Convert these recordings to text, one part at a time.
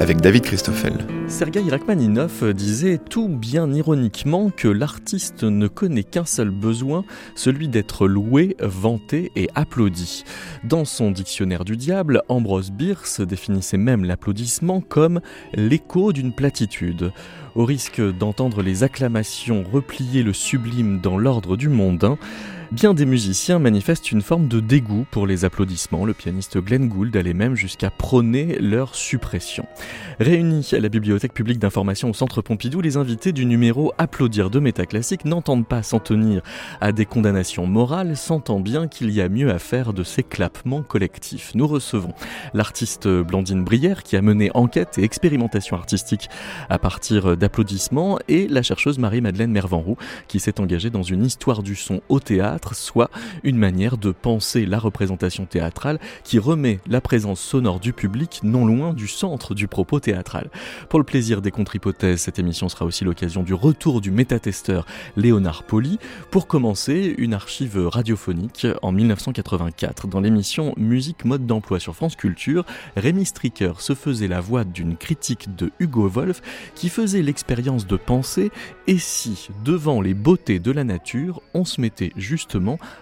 avec David Christoffel. Sergei Rachmaninov disait tout bien ironiquement que l'artiste ne connaît qu'un seul besoin, celui d'être loué, vanté et applaudi. Dans son dictionnaire du diable, Ambrose Bierce définissait même l'applaudissement comme l'écho d'une platitude. Au risque d'entendre les acclamations replier le sublime dans l'ordre du mondain, Bien des musiciens manifestent une forme de dégoût pour les applaudissements. Le pianiste Glenn Gould allait même jusqu'à prôner leur suppression. Réunis à la Bibliothèque publique d'information au Centre Pompidou, les invités du numéro Applaudir de Métaclassique n'entendent pas s'en tenir à des condamnations morales, sentant bien qu'il y a mieux à faire de ces clapements collectifs. Nous recevons l'artiste Blandine Brière qui a mené enquête et expérimentation artistique à partir d'applaudissements et la chercheuse Marie-Madeleine Mervanroux qui s'est engagée dans une histoire du son au théâtre soit une manière de penser la représentation théâtrale qui remet la présence sonore du public non loin du centre du propos théâtral. Pour le plaisir des contre-hypothèses, cette émission sera aussi l'occasion du retour du métatesteur Léonard Poli. Pour commencer, une archive radiophonique en 1984. Dans l'émission Musique mode d'emploi sur France Culture, Rémi Stricker se faisait la voix d'une critique de Hugo Wolf qui faisait l'expérience de penser et si, devant les beautés de la nature, on se mettait juste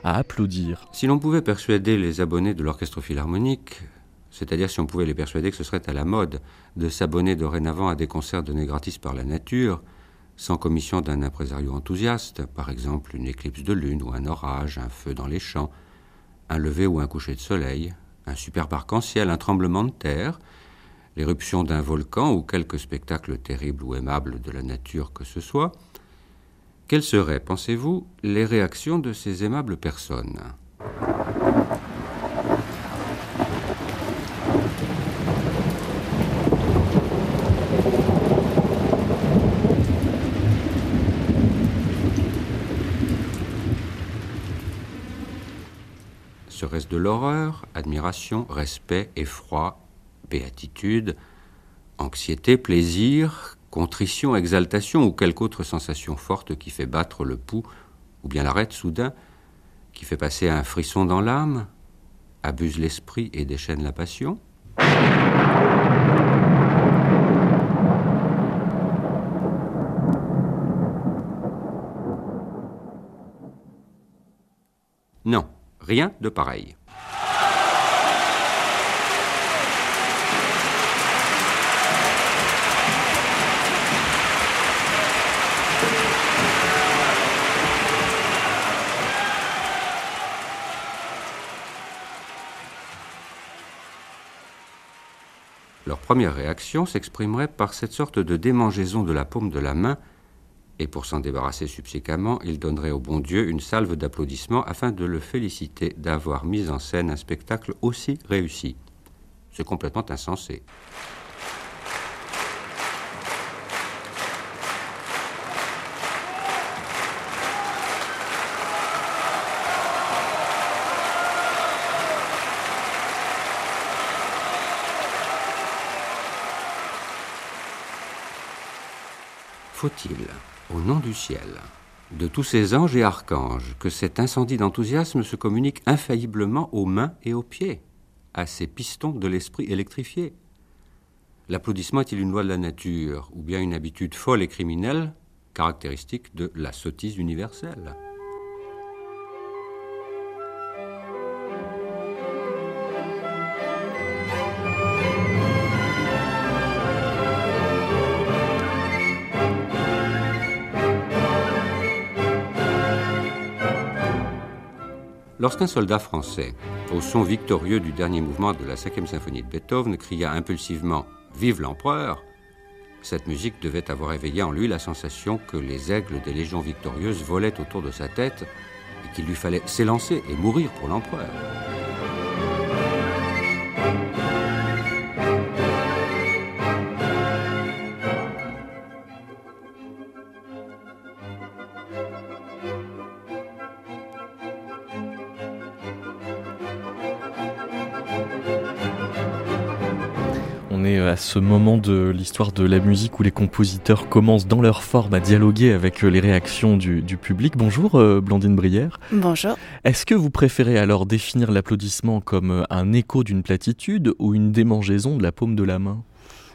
à applaudir. Si l'on pouvait persuader les abonnés de l'orchestre philharmonique, c'est-à-dire si on pouvait les persuader que ce serait à la mode de s'abonner dorénavant à des concerts donnés gratis par la nature, sans commission d'un impresario enthousiaste, par exemple une éclipse de lune ou un orage, un feu dans les champs, un lever ou un coucher de soleil, un superbe arc-en-ciel, un tremblement de terre, l'éruption d'un volcan ou quelque spectacle terrible ou aimable de la nature que ce soit, quelles seraient, pensez-vous, les réactions de ces aimables personnes? Serait-ce de l'horreur, admiration, respect, effroi, béatitude, anxiété, plaisir, contrition, exaltation ou quelque autre sensation forte qui fait battre le pouls, ou bien l'arrête soudain, qui fait passer un frisson dans l'âme, abuse l'esprit et déchaîne la passion Non, rien de pareil. Leur première réaction s'exprimerait par cette sorte de démangeaison de la paume de la main, et pour s'en débarrasser subséquemment, ils donneraient au bon Dieu une salve d'applaudissements afin de le féliciter d'avoir mis en scène un spectacle aussi réussi. C'est complètement insensé. Faut-il, au nom du ciel, de tous ces anges et archanges, que cet incendie d'enthousiasme se communique infailliblement aux mains et aux pieds, à ces pistons de l'esprit électrifié? L'applaudissement est-il une loi de la nature, ou bien une habitude folle et criminelle, caractéristique de la sottise universelle? Lorsqu'un soldat français, au son victorieux du dernier mouvement de la cinquième symphonie de Beethoven, cria impulsivement Vive l'empereur cette musique devait avoir éveillé en lui la sensation que les aigles des légions victorieuses volaient autour de sa tête et qu'il lui fallait s'élancer et mourir pour l'empereur. À ce moment de l'histoire de la musique où les compositeurs commencent dans leur forme à dialoguer avec les réactions du, public. Bonjour Blandine Brière. Bonjour. Est-ce que vous préférez alors définir l'applaudissement comme un écho d'une platitude ou une démangeaison de la paume de la main?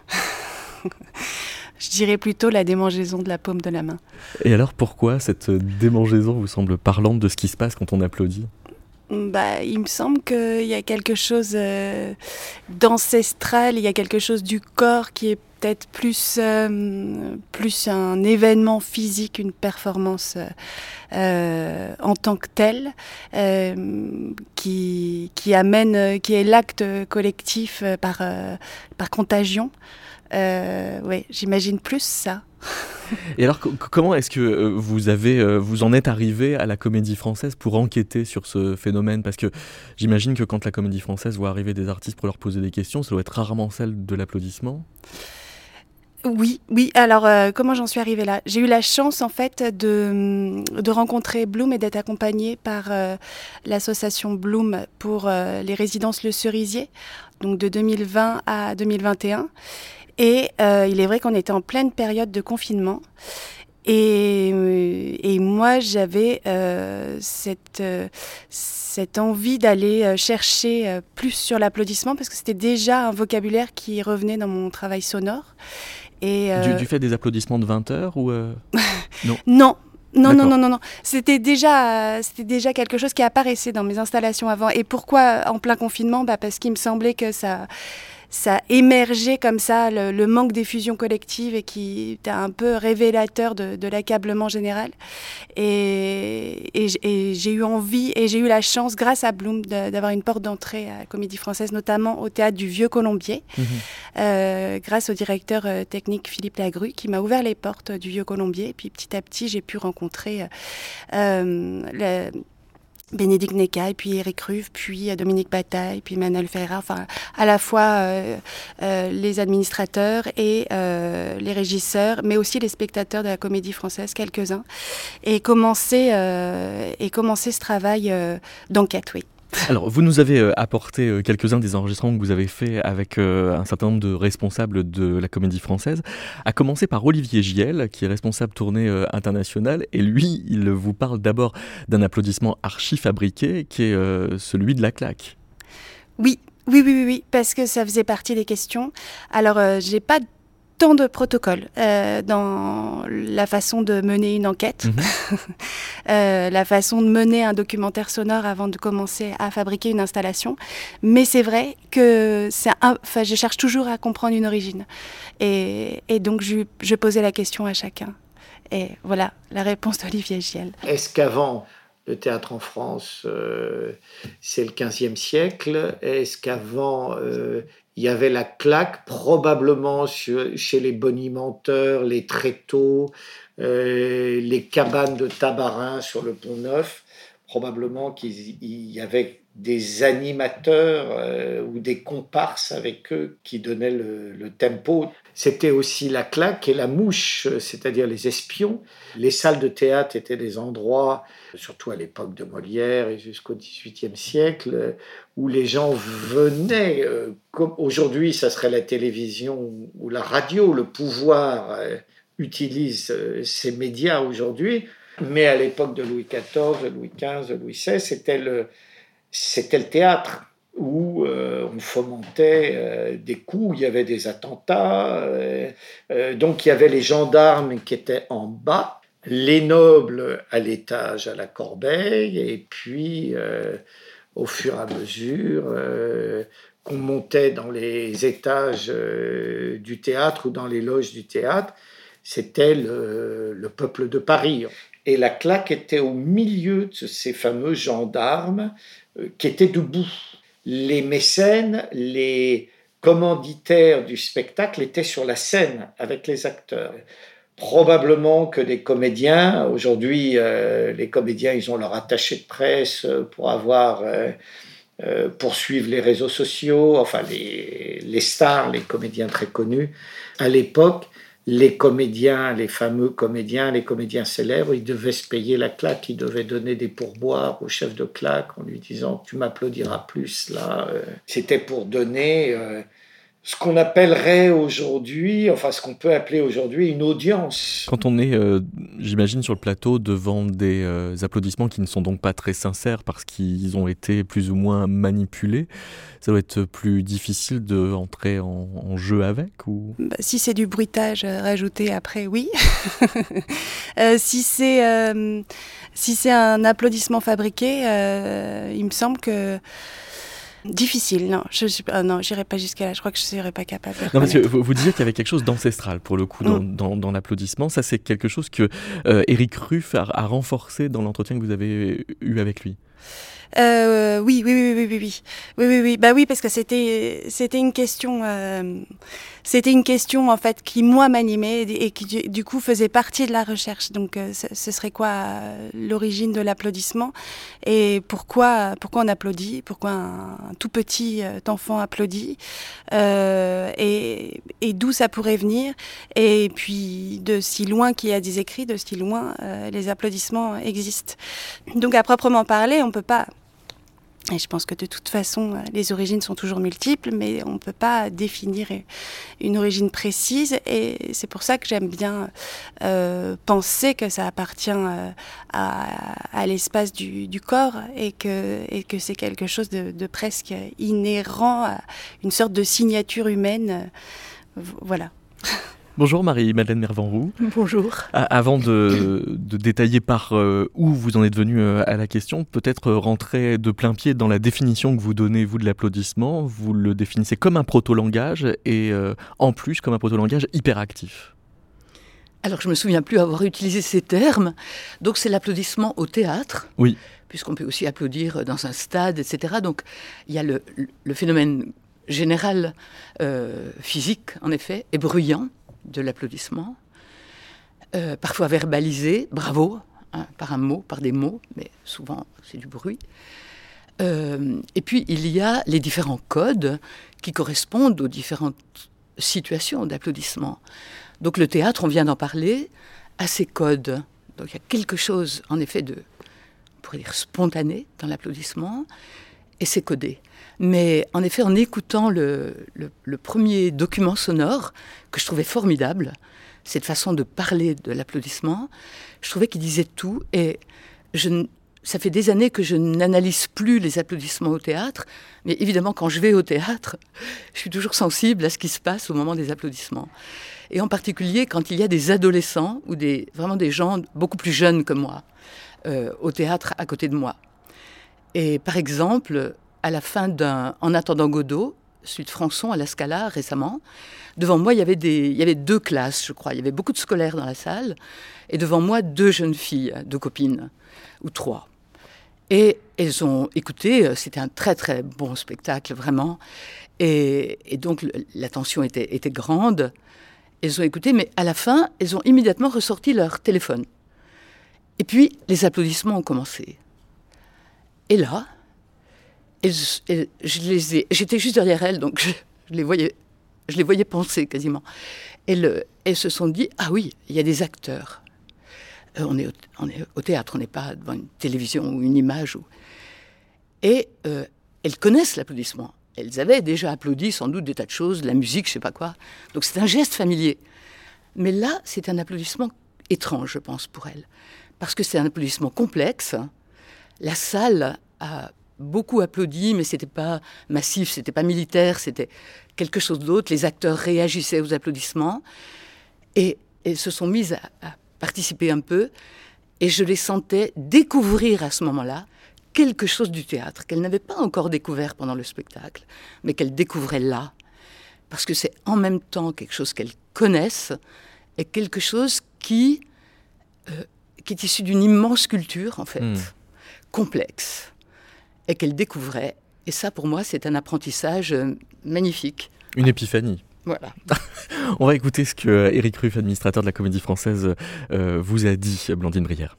Je dirais plutôt la démangeaison de la paume de la main. Et alors pourquoi cette démangeaison vous semble parlante de ce qui se passe quand on applaudit? Bah, il me semble qu'il y a quelque chose euh, d'ancestral, il y a quelque chose du corps qui est peut-être plus, euh, plus un événement physique, une performance euh, en tant que telle, qui, qui amène, qui est l'acte collectif par, par contagion. oui, j'imagine plus ça. Et alors, comment est-ce que euh, vous avez, euh, vous en êtes arrivé à la Comédie Française pour enquêter sur ce phénomène? Parce que j'imagine que quand la Comédie Française voit arriver des artistes pour leur poser des questions, ça doit être rarement celle de l'applaudissement. Oui, oui. Alors, euh, comment j'en suis arrivée là? J'ai eu la chance, en fait, de, de rencontrer Bloom et d'être accompagnée par l'association Bloom pour les résidences Le Cerisier, donc de 2020 à 2021. Et euh, il est vrai qu'on était en pleine période de confinement. Et, euh, et moi, j'avais euh, cette, cette envie d'aller chercher plus sur l'applaudissement parce que c'était déjà un vocabulaire qui revenait dans mon travail sonore. Et, du, fait des applaudissements de 20 heures ou non? Non, non, non, non, non, non. C'était déjà, c'était déjà quelque chose qui apparaissait dans mes installations avant. Et pourquoi en plein confinement? Bah Parce qu'il me semblait que ça, ça émergeait comme ça le, manque d'effusion collective et qui était un peu révélateur de, l'accablement général. Et, j'ai eu envie et j'ai eu la chance, grâce à Bloom, d'avoir une porte d'entrée à la Comédie Française, notamment au théâtre du Vieux Colombier, mhm. euh, grâce au directeur euh, technique Philippe Lagru, qui m'a ouvert les portes du Vieux Colombier. Et puis petit à petit, j'ai pu rencontrer euh, le, Bénédicte et puis Eric Ruve, puis euh, Dominique Bataille, puis Manuel Ferreira, enfin à la fois euh, euh, les administrateurs et les régisseurs, mais aussi les spectateurs de la comédie française, quelques-uns, et commencer, et commencer ce travail d'enquête, oui. Alors, vous nous avez euh, apporté euh, quelques-uns des enregistrements que vous avez faits avec euh, un certain nombre de responsables de la comédie française, à commencer par Olivier Giel, qui est responsable tournée internationale, et lui, il vous parle d'abord d'un applaudissement archi fabriqué, qui est celui de la claque. Oui, oui, oui, oui, parce que ça faisait partie des questions. Alors, j'ai pas tant de protocoles euh, dans la façon de mener une enquête, mhm. euh, la façon de mener un documentaire sonore avant de commencer à fabriquer une installation. Mais c'est vrai que c'est enfin, je cherche toujours à comprendre une origine. Et, donc, je, je, posais la question à chacun. Et voilà la réponse d'Olivier Giel. Est-ce qu'avant, le théâtre en France, euh, c'est le 15e siècle? Est-ce qu'avant, il y avait la claque probablement chez les bonimenteurs, les tréteaux, euh, les cabanes de Tabarin sur le pont Neuf. Probablement qu'il y avait des animateurs euh, ou des comparses avec eux qui donnaient le, tempo. C'était aussi la claque et la mouche, c'est-à-dire les espions. Les salles de théâtre étaient des endroits, surtout à l'époque de Molière et jusqu'au XVIIIe siècle, où les gens venaient, euh, comme aujourd'hui ça serait la télévision ou la radio, le pouvoir euh, utilise ces médias aujourd'hui, mais à l'époque de Louis XIV, Louis XV, Louis XVI, c'était le c'était le théâtre où euh, on fomentait euh, des coups, il y avait des attentats, euh, donc il y avait les gendarmes qui étaient en bas, les nobles à l'étage à la corbeille, et puis au fur et à mesure qu'on montait dans les étages du théâtre ou dans les loges du théâtre, c'était le peuple de Paris. Et la claque était au milieu de ces fameux gendarmes euh, qui étaient debout. Les mécènes, les commanditaires du spectacle étaient sur la scène avec les acteurs. Probablement que des comédiens, aujourd'hui euh, les comédiens ils ont leur attaché de presse pour avoir euh, poursuivre les réseaux sociaux, enfin les, les stars, les comédiens très connus. À l'époque, les comédiens, les fameux comédiens, les comédiens célèbres, ils devaient se payer la claque, ils devaient donner des pourboires au chef de claque en lui disant tu m'applaudiras plus là. Euh. C'était pour donner euh, ce qu'on appellerait aujourd'hui, enfin ce qu'on peut appeler aujourd'hui une audience. Quand on est, euh, j'imagine, sur le plateau devant des euh, applaudissements qui ne sont donc pas très sincères parce qu'ils ont été plus ou moins manipulés, ça doit être plus difficile de entrer en, jeu avec ou? Bah, Si c'est du bruitage euh, rajouté après, oui. si c'est si c'est un applaudissement fabriqué, il me semble que Difficile, non. Je pas, non, j'irai pas jusqu'à là. Je crois que je serais pas capable. non, parce que vous, disiez qu'il y avait quelque chose d'ancestral pour le coup dans, mm. dans, l'applaudissement. Ça, c'est quelque chose que euh, Eric Ruff a, a renforcé dans l'entretien que vous avez eu avec lui. Euh, oui, oui, oui, oui, oui, oui, oui, oui, oui, bah oui, parce que c'était, c'était une question, euh, c'était une question en fait qui moi m'animait et qui du coup faisait partie de la recherche. Donc, euh, ce, serait quoi euh, l'origine de l'applaudissement et pourquoi, pourquoi on applaudit, pourquoi un, tout petit euh, enfant applaudit et, et d'où ça pourrait venir et puis de si loin qu'il y a des écrits, de si loin les applaudissements existent. Donc, à proprement parler, on peut pas et je pense que de toute façon, euh, les origines sont toujours multiples, mais on ne peut pas définir une origine précise. Et c'est pour ça que j'aime bien euh, penser que ça appartient euh, à, l'espace du, corps et que, c'est quelque chose de, presque inhérent une sorte de signature humaine. voilà. Bonjour Marie-Madeleine Mervanroux. Bonjour. Avant de, détailler par euh, où vous en êtes venu euh, à la question, peut-être rentrer de plein pied dans la définition que vous donnez, vous, de l'applaudissement. Vous le définissez comme un proto-langage et euh, en plus comme un proto-langage hyperactif. Alors je me souviens plus avoir utilisé ces termes. Donc c'est l'applaudissement au théâtre. Oui. Puisqu'on peut aussi applaudir dans un stade, etc. Donc il y a le, phénomène général physique, en effet, et bruyant de l'applaudissement, euh, parfois verbalisé, bravo, hein, par un mot, par des mots, mais souvent c'est du bruit. Euh, et puis il y a les différents codes qui correspondent aux différentes situations d'applaudissement. Donc le théâtre, on vient d'en parler, a ses codes. Donc il y a quelque chose, en effet, de, on pourrait dire, spontané dans l'applaudissement, et c'est codé. Mais en effet, en écoutant le, premier document sonore, que je trouvais formidable, cette façon de parler de l'applaudissement, je trouvais qu'il disait tout. Et ça fait des années que je n'analyse plus les applaudissements au théâtre, mais évidemment, quand je vais au théâtre, je suis toujours sensible à ce qui se passe au moment des applaudissements. Et en particulier quand il y a des adolescents ou des, vraiment des gens beaucoup plus jeunes que moi euh, au théâtre à côté de moi. Et par exemple, à la fin d'un En attendant Godot, suite Françon à la Scala récemment. Devant moi, il y, avait deux classes, je crois. Il y avait beaucoup de scolaires dans la salle. Et devant moi, deux jeunes filles, deux copines, ou trois. Et elles ont écouté, c'était un très très bon spectacle, vraiment. Et, donc l'attention était grande. Elles ont écouté, mais à la fin, elles ont immédiatement ressorti leur téléphone. Et puis, les applaudissements ont commencé. Et là, j'étais juste derrière elles, donc je, les voyais, je les voyais penser quasiment. Elles, se sont dit ah oui, il y a des acteurs. Euh, on, est au, théâtre, on n'est pas devant une télévision ou une image. Et euh, elles connaissent l'applaudissement. Elles avaient déjà applaudi sans doute des tas de choses, la musique, je sais pas quoi. Donc c'est un geste familier. Mais là, c'est un applaudissement étrange, je pense, pour elles. Parce que c'est un applaudissement complexe. La salle a beaucoup applaudi, mais c'était pas massif, c'était pas militaire, c'était quelque chose d'autre. Les acteurs réagissaient aux applaudissements et, se sont mis à, participer un peu. Et je les sentais découvrir à ce moment-là quelque chose du théâtre qu'elles n'avaient pas encore découvert pendant le spectacle, mais qu'elles découvraient là. Parce que c'est en même temps quelque chose qu'elles connaissent et quelque chose qui, euh, qui est issu d'une immense culture, en fait, hmm. complexe et qu'elle découvrait. Et ça, pour moi, c'est un apprentissage euh, magnifique. Une épiphanie. Voilà. On va écouter ce que Éric Ruff, administrateur de la Comédie Française, euh, vous a dit, Blandine Brière.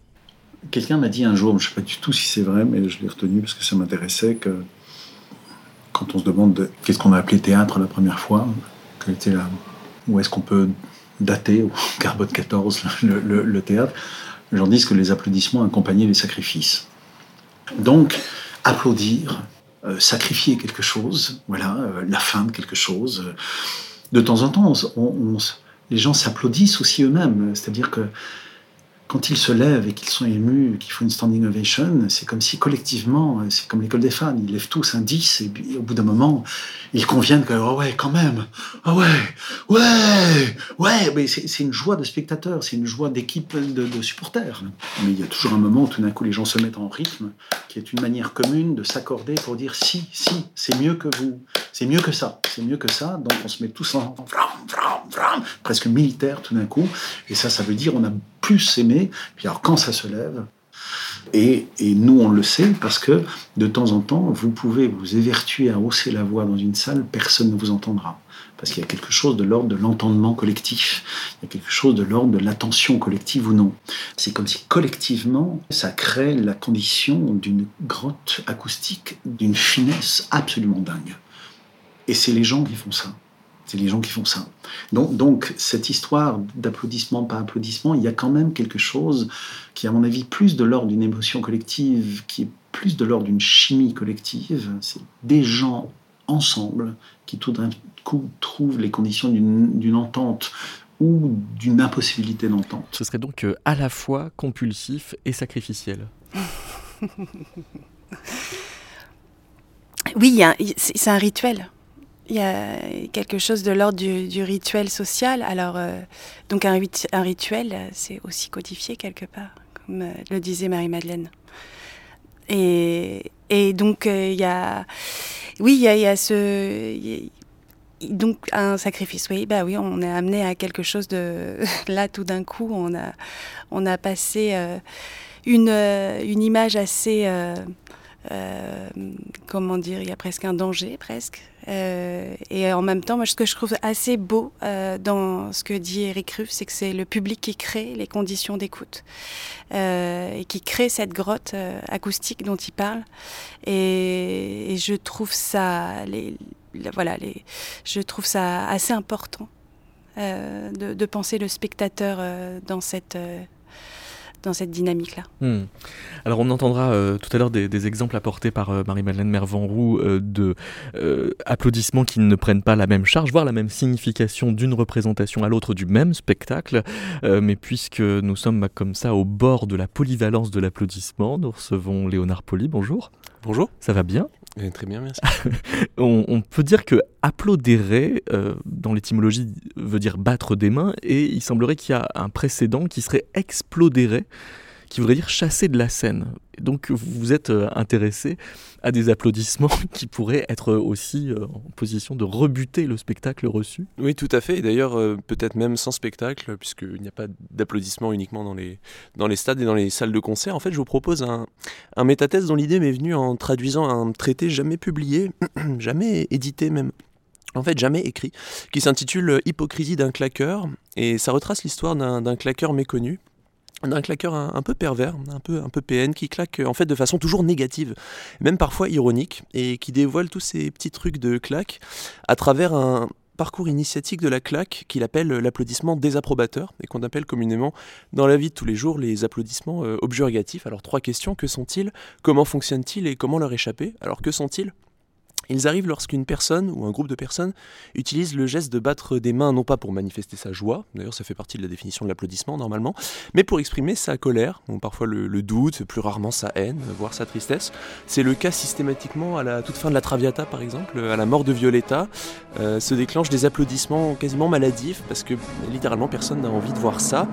Quelqu'un m'a dit un jour, je ne sais pas du tout si c'est vrai, mais je l'ai retenu parce que ça m'intéressait, que quand on se demande qu'est-ce qu'on a appelé théâtre la première fois, était où est-ce qu'on peut dater, au carbone 14, le, le, le théâtre, les gens disent que les applaudissements accompagnaient les sacrifices. Donc, applaudir, sacrifier quelque chose, voilà, la fin de quelque chose. De temps en temps, les gens s'applaudissent aussi eux-mêmes, c'est-à-dire que quand ils se lèvent et qu'ils sont émus, qu'ils font une standing ovation, c'est comme si collectivement, c'est comme l'école des fans, ils lèvent tous un 10 et au bout d'un moment, ils conviennent que, oh ouais, quand même, ah ouais, ouais, ouais, mais c'est une joie de spectateurs, c'est une joie d'équipe de, supporters. Mais il y a toujours un moment où tout d'un coup les gens se mettent en rythme, qui est une manière commune de s'accorder pour dire si, si, c'est mieux que vous, c'est mieux que ça, c'est mieux que ça, donc on se met tous en, presque militaire tout d'un coup, et ça, ça veut dire on a plus aimé. Puis alors quand ça se lève, et, et, nous on le sait parce que de temps en temps, vous pouvez vous évertuer à hausser la voix dans une salle, personne ne vous entendra. Parce qu'il y a quelque chose de l'ordre de l'entendement collectif, il y a quelque chose de l'ordre de l'attention collective ou non. C'est comme si collectivement, ça crée la condition d'une grotte acoustique, d'une finesse absolument dingue. Et c'est les gens qui font ça. C'est les gens qui font ça. Donc, donc cette histoire d'applaudissement par applaudissement, il y a quand même quelque chose qui, à mon avis, plus de l'ordre d'une émotion collective, qui est plus de l'ordre d'une chimie collective. C'est des gens ensemble qui tout d'un coup trouvent les conditions d'une entente ou d'une impossibilité d'entente. Ce serait donc euh, à la fois compulsif et sacrificiel. oui, c'est un rituel il y a quelque chose de l'ordre du, rituel social. Alors, euh, donc un, rituel, c'est aussi codifié quelque part, comme euh, le disait Marie-Madeleine. Et, donc, euh, il y a. Oui, il y a, ce. donc, un sacrifice, oui, bah oui, on est amené à quelque chose de. Là, tout d'un coup, on a, on a passé une, une image assez. Comment dire, il y a presque un danger, presque, euh, et en même temps, moi, ce que je trouve assez beau euh, dans ce que dit Eric Ruff, c'est que c'est le public qui crée les conditions d'écoute euh, et qui crée cette grotte acoustique dont il parle. Et, je trouve ça, voilà, je trouve ça assez important de, penser le spectateur dans cette dans cette dynamique-là. Hmm. Alors on entendra euh, tout à l'heure des, exemples apportés par euh, Marie-Madeleine Mervanroux euh, de applaudissements qui ne prennent pas la même charge, voire la même signification d'une représentation à l'autre du même spectacle. mais puisque nous sommes bah, comme ça au bord de la polyvalence de l'applaudissement, nous recevons Léonard Poli. Bonjour. Bonjour. Ça va bien? Eh, on, peut dire que applaudérer, dans l'étymologie, veut dire battre des mains, et il semblerait qu'il y a un précédent qui serait explodérer, qui voudrait dire chasser de la scène. Donc vous êtes euh, intéressé à des applaudissements qui pourraient être aussi euh, en position de rebuter le spectacle reçu Oui, tout à fait. Et d'ailleurs, euh, peut-être même sans spectacle, puisqu'il n'y a pas d'applaudissements uniquement dans les, dans les stades et dans les salles de concert. En fait, je vous propose un, un métathèse dont l'idée m'est venue en traduisant un traité jamais publié, jamais édité même en fait jamais écrit, qui s'intitule Hypocrisie d'un claqueur, et ça retrace l'histoire d'un claqueur méconnu, d'un claqueur un, peu pervers, un peu, un peu PN, qui claque en fait de façon toujours négative, même parfois ironique, et qui dévoile tous ces petits trucs de claque à travers un parcours initiatique de la claque qu'il appelle l'applaudissement désapprobateur, et qu'on appelle communément dans la vie de tous les jours les applaudissements euh, objurgatifs. Alors trois questions, que sont-ils? Comment fonctionnent-ils? Et comment leur échapper? Alors que sont-ils? Ils arrivent lorsqu'une personne ou un groupe de personnes utilise le geste de battre des mains non pas pour manifester sa joie, d'ailleurs ça fait partie de la définition de l'applaudissement normalement, mais pour exprimer sa colère, ou parfois le, doute, plus rarement sa haine, voire sa tristesse. C'est le cas systématiquement à la toute fin de la Traviata par exemple, à la mort de Violetta, euh, se déclenchent des applaudissements quasiment maladifs parce que littéralement personne n'a envie de voir ça.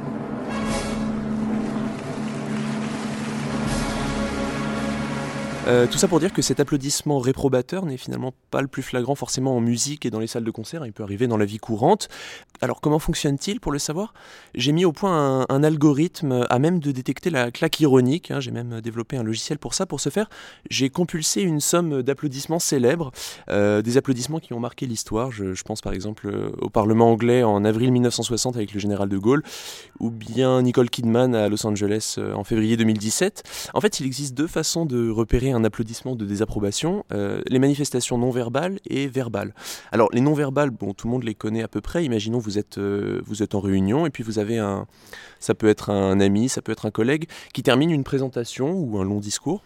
Euh, tout ça pour dire que cet applaudissement réprobateur n'est finalement pas le plus flagrant forcément en musique et dans les salles de concert, il peut arriver dans la vie courante. Alors comment fonctionne-t-il pour le savoir? J'ai mis au point un, algorithme à même de détecter la claque ironique, hein. j'ai même développé un logiciel pour ça. Pour ce faire, j'ai compulsé une somme d'applaudissements célèbres, euh, des applaudissements qui ont marqué l'histoire. Je, pense par exemple euh, au Parlement anglais en avril 1960 avec le général de Gaulle, ou bien Nicole Kidman à Los Angeles en février 2017. En fait, il existe deux façons de repérer un un applaudissement de désapprobation, euh, les manifestations non verbales et verbales. Alors les non verbales, bon, tout le monde les connaît à peu près. Imaginons vous êtes euh, vous êtes en réunion et puis vous avez un, ça peut être un ami, ça peut être un collègue qui termine une présentation ou un long discours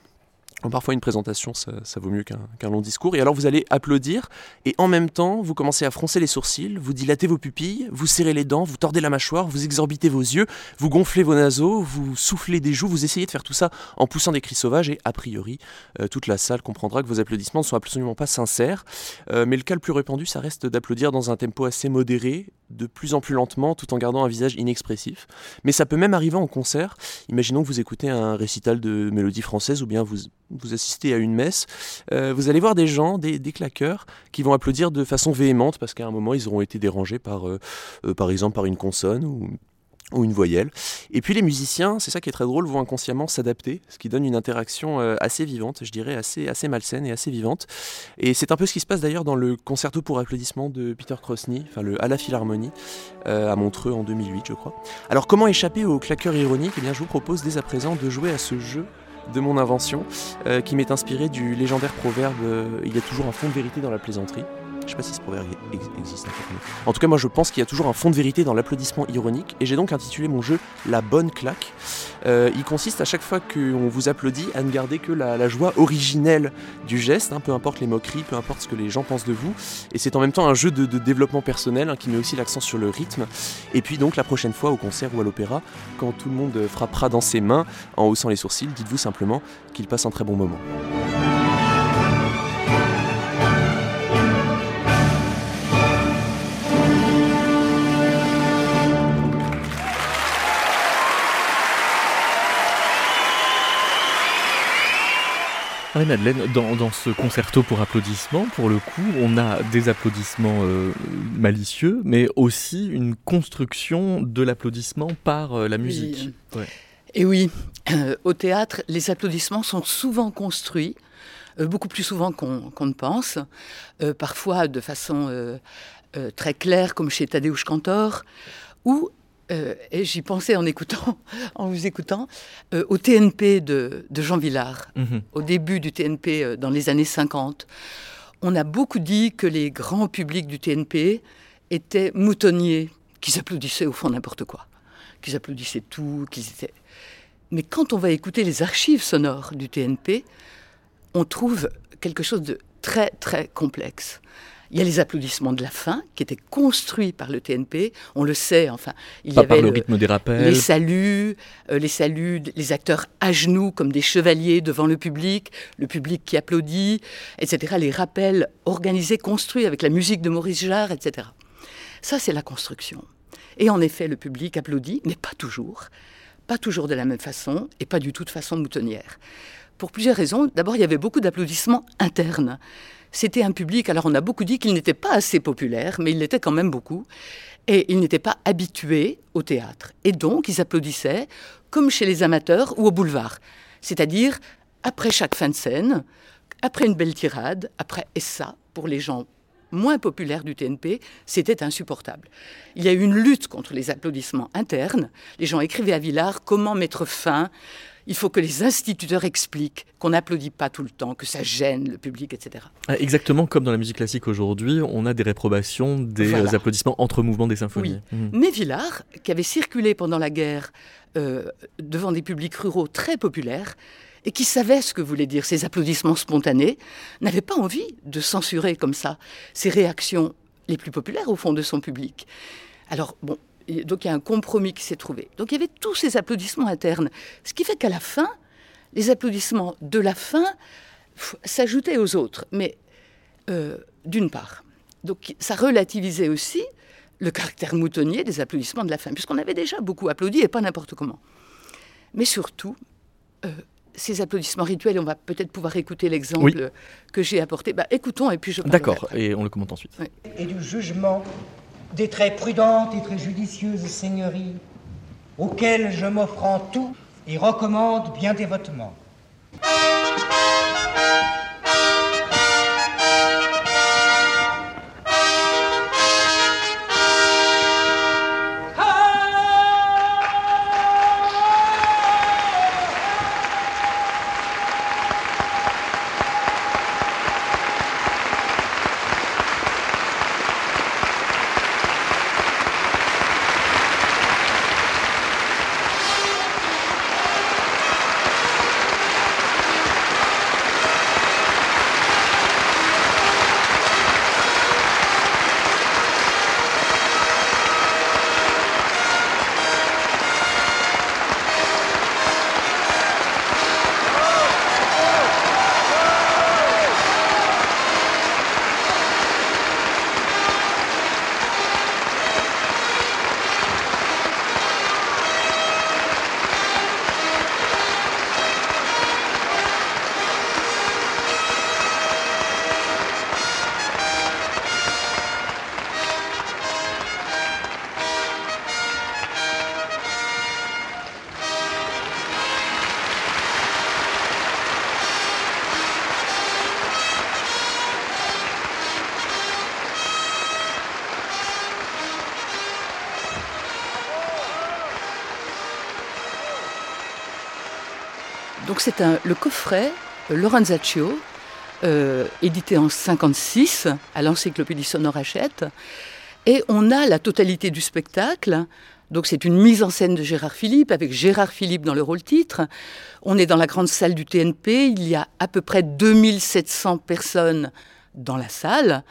Parfois, une présentation, ça, vaut mieux qu'un long discours. Et alors, vous allez applaudir, et en même temps, vous commencez à froncer les sourcils, vous dilatez vos pupilles, vous serrez les dents, vous tordez la mâchoire, vous exorbitez vos yeux, vous gonflez vos naseaux, vous soufflez des joues, vous essayez de faire tout ça en poussant des cris sauvages, et a priori, euh, toute la salle comprendra que vos applaudissements ne sont absolument pas sincères. Euh, mais le cas le plus répandu, ça reste d'applaudir dans un tempo assez modéré, de plus en plus lentement, tout en gardant un visage inexpressif. Mais ça peut même arriver en concert. Imaginons que vous écoutez un récital de mélodie française, ou bien vous vous assistez à une messe, euh, vous allez voir des gens, des, claqueurs, qui vont applaudir de façon véhémente parce qu'à un moment ils auront été dérangés par, euh, euh, par exemple, par une consonne ou une voyelle. Et puis les musiciens, c'est ça qui est très drôle, vont inconsciemment s'adapter, ce qui donne une interaction assez vivante, je dirais assez, assez malsaine et assez vivante. Et c'est un peu ce qui se passe d'ailleurs dans le concerto pour applaudissements de Peter Krosny, enfin le à la Philharmonie, à Montreux en 2008 je crois. Alors comment échapper aux claqueurs ironiques? Eh bien je vous propose dès à présent de jouer à ce jeu de mon invention, euh, qui m'est inspiré du légendaire proverbe euh, Il y a toujours un fond de vérité dans la plaisanterie. Je sais pas si ce proverbe existe. En tout cas, moi je pense qu'il y a toujours un fond de vérité dans l'applaudissement ironique, et j'ai donc intitulé mon jeu La bonne claque. Euh, il consiste à chaque fois qu'on vous applaudit à ne garder que la, joie originelle du geste, hein, peu importe les moqueries, peu importe ce que les gens pensent de vous. Et c'est en même temps un jeu de, développement personnel hein, qui met aussi l'accent sur le rythme. Et puis donc la prochaine fois au concert ou à l'opéra, quand tout le monde frappera dans ses mains en haussant les sourcils, dites-vous simplement qu'il passe un très bon moment. Marie-Madeleine, dans, ce concerto pour applaudissements, pour le coup, on a des applaudissements euh, malicieux, mais aussi une construction de l'applaudissement par euh, la musique. Et oui, euh, au théâtre, les applaudissements sont souvent construits, beaucoup plus souvent qu'on ne pense, parfois de façon très claire, comme chez Tadeusz Kantor, ou euh, et j'y pensais en écoutant, en vous écoutant, euh, au TNP de, Jean Villard, mhm. au début du TNP euh, dans les années 50. On a beaucoup dit que les grands publics du TNP étaient moutonniers, qu'ils applaudissaient au fond n'importe quoi, qu'ils applaudissaient tout, qu'ils étaient. Mais quand on va écouter les archives sonores du TNP, on trouve quelque chose de très très complexe. Il y a les applaudissements de la fin qui étaient construits par le TNP. On le sait, enfin, il y avait le, rythme des rappels. les saluts, euh, les saluts, les acteurs à genoux comme des chevaliers devant le public, le public qui applaudit, etc. Les rappels organisés, construits avec la musique de Maurice Jarre, etc. Ça, c'est la construction. Et en effet, le public applaudit, mais pas toujours, pas toujours de la même façon et pas du tout de façon moutonnière. Pour plusieurs raisons. D'abord, il y avait beaucoup d'applaudissements internes c'était un public, alors on a beaucoup dit qu'il n'était pas assez populaire, mais il l'était quand même beaucoup, et ils n'étaient pas habitués au théâtre. Et donc, ils applaudissaient comme chez les amateurs ou au boulevard, c'est-à-dire après chaque fin de scène, après une belle tirade, après et ça, pour les gens moins populaires du TNP, c'était insupportable. Il y a eu une lutte contre les applaudissements internes. Les gens écrivaient à Villard comment mettre fin il faut que les instituteurs expliquent qu'on n'applaudit pas tout le temps, que ça gêne le public, etc. Ah, exactement comme dans la musique classique aujourd'hui, on a des réprobations, des applaudissements entre mouvements des symphonies. Oui. Mhm. Mais Villard, qui avait circulé pendant la guerre euh, devant des publics ruraux très populaires, et qui savait ce que voulaient dire ces applaudissements spontanés, n'avait pas envie de censurer comme ça ces réactions les plus populaires au fond de son public. Alors, bon, donc il y a un compromis qui s'est trouvé. Donc il y avait tous ces applaudissements internes. Ce qui fait qu'à la fin, les applaudissements de la fin s'ajoutaient aux autres. Mais euh, d'une part. Donc ça relativisait aussi le caractère moutonnier des applaudissements de la fin, puisqu'on avait déjà beaucoup applaudi et pas n'importe comment. Mais surtout, euh, ces applaudissements rituels, on va peut-être pouvoir écouter l'exemple que j'ai apporté. Bah, écoutons et puis je D'accord, et on le commente ensuite. Et du jugement des très prudentes et très judicieuses seigneuries, auxquelles je m'offre en tout et recommande bien dévotement. C'est le coffret Lorenzaccio, édité en 56 à l'encyclopédie sonore Hachette. Et on a la totalité du spectacle. Donc c'est une mise en scène de Gérard Philippe, avec Gérard Philippe dans le rôle titre. On est dans la grande salle du TNP, il y a à peu près 2700 personnes dans la salle,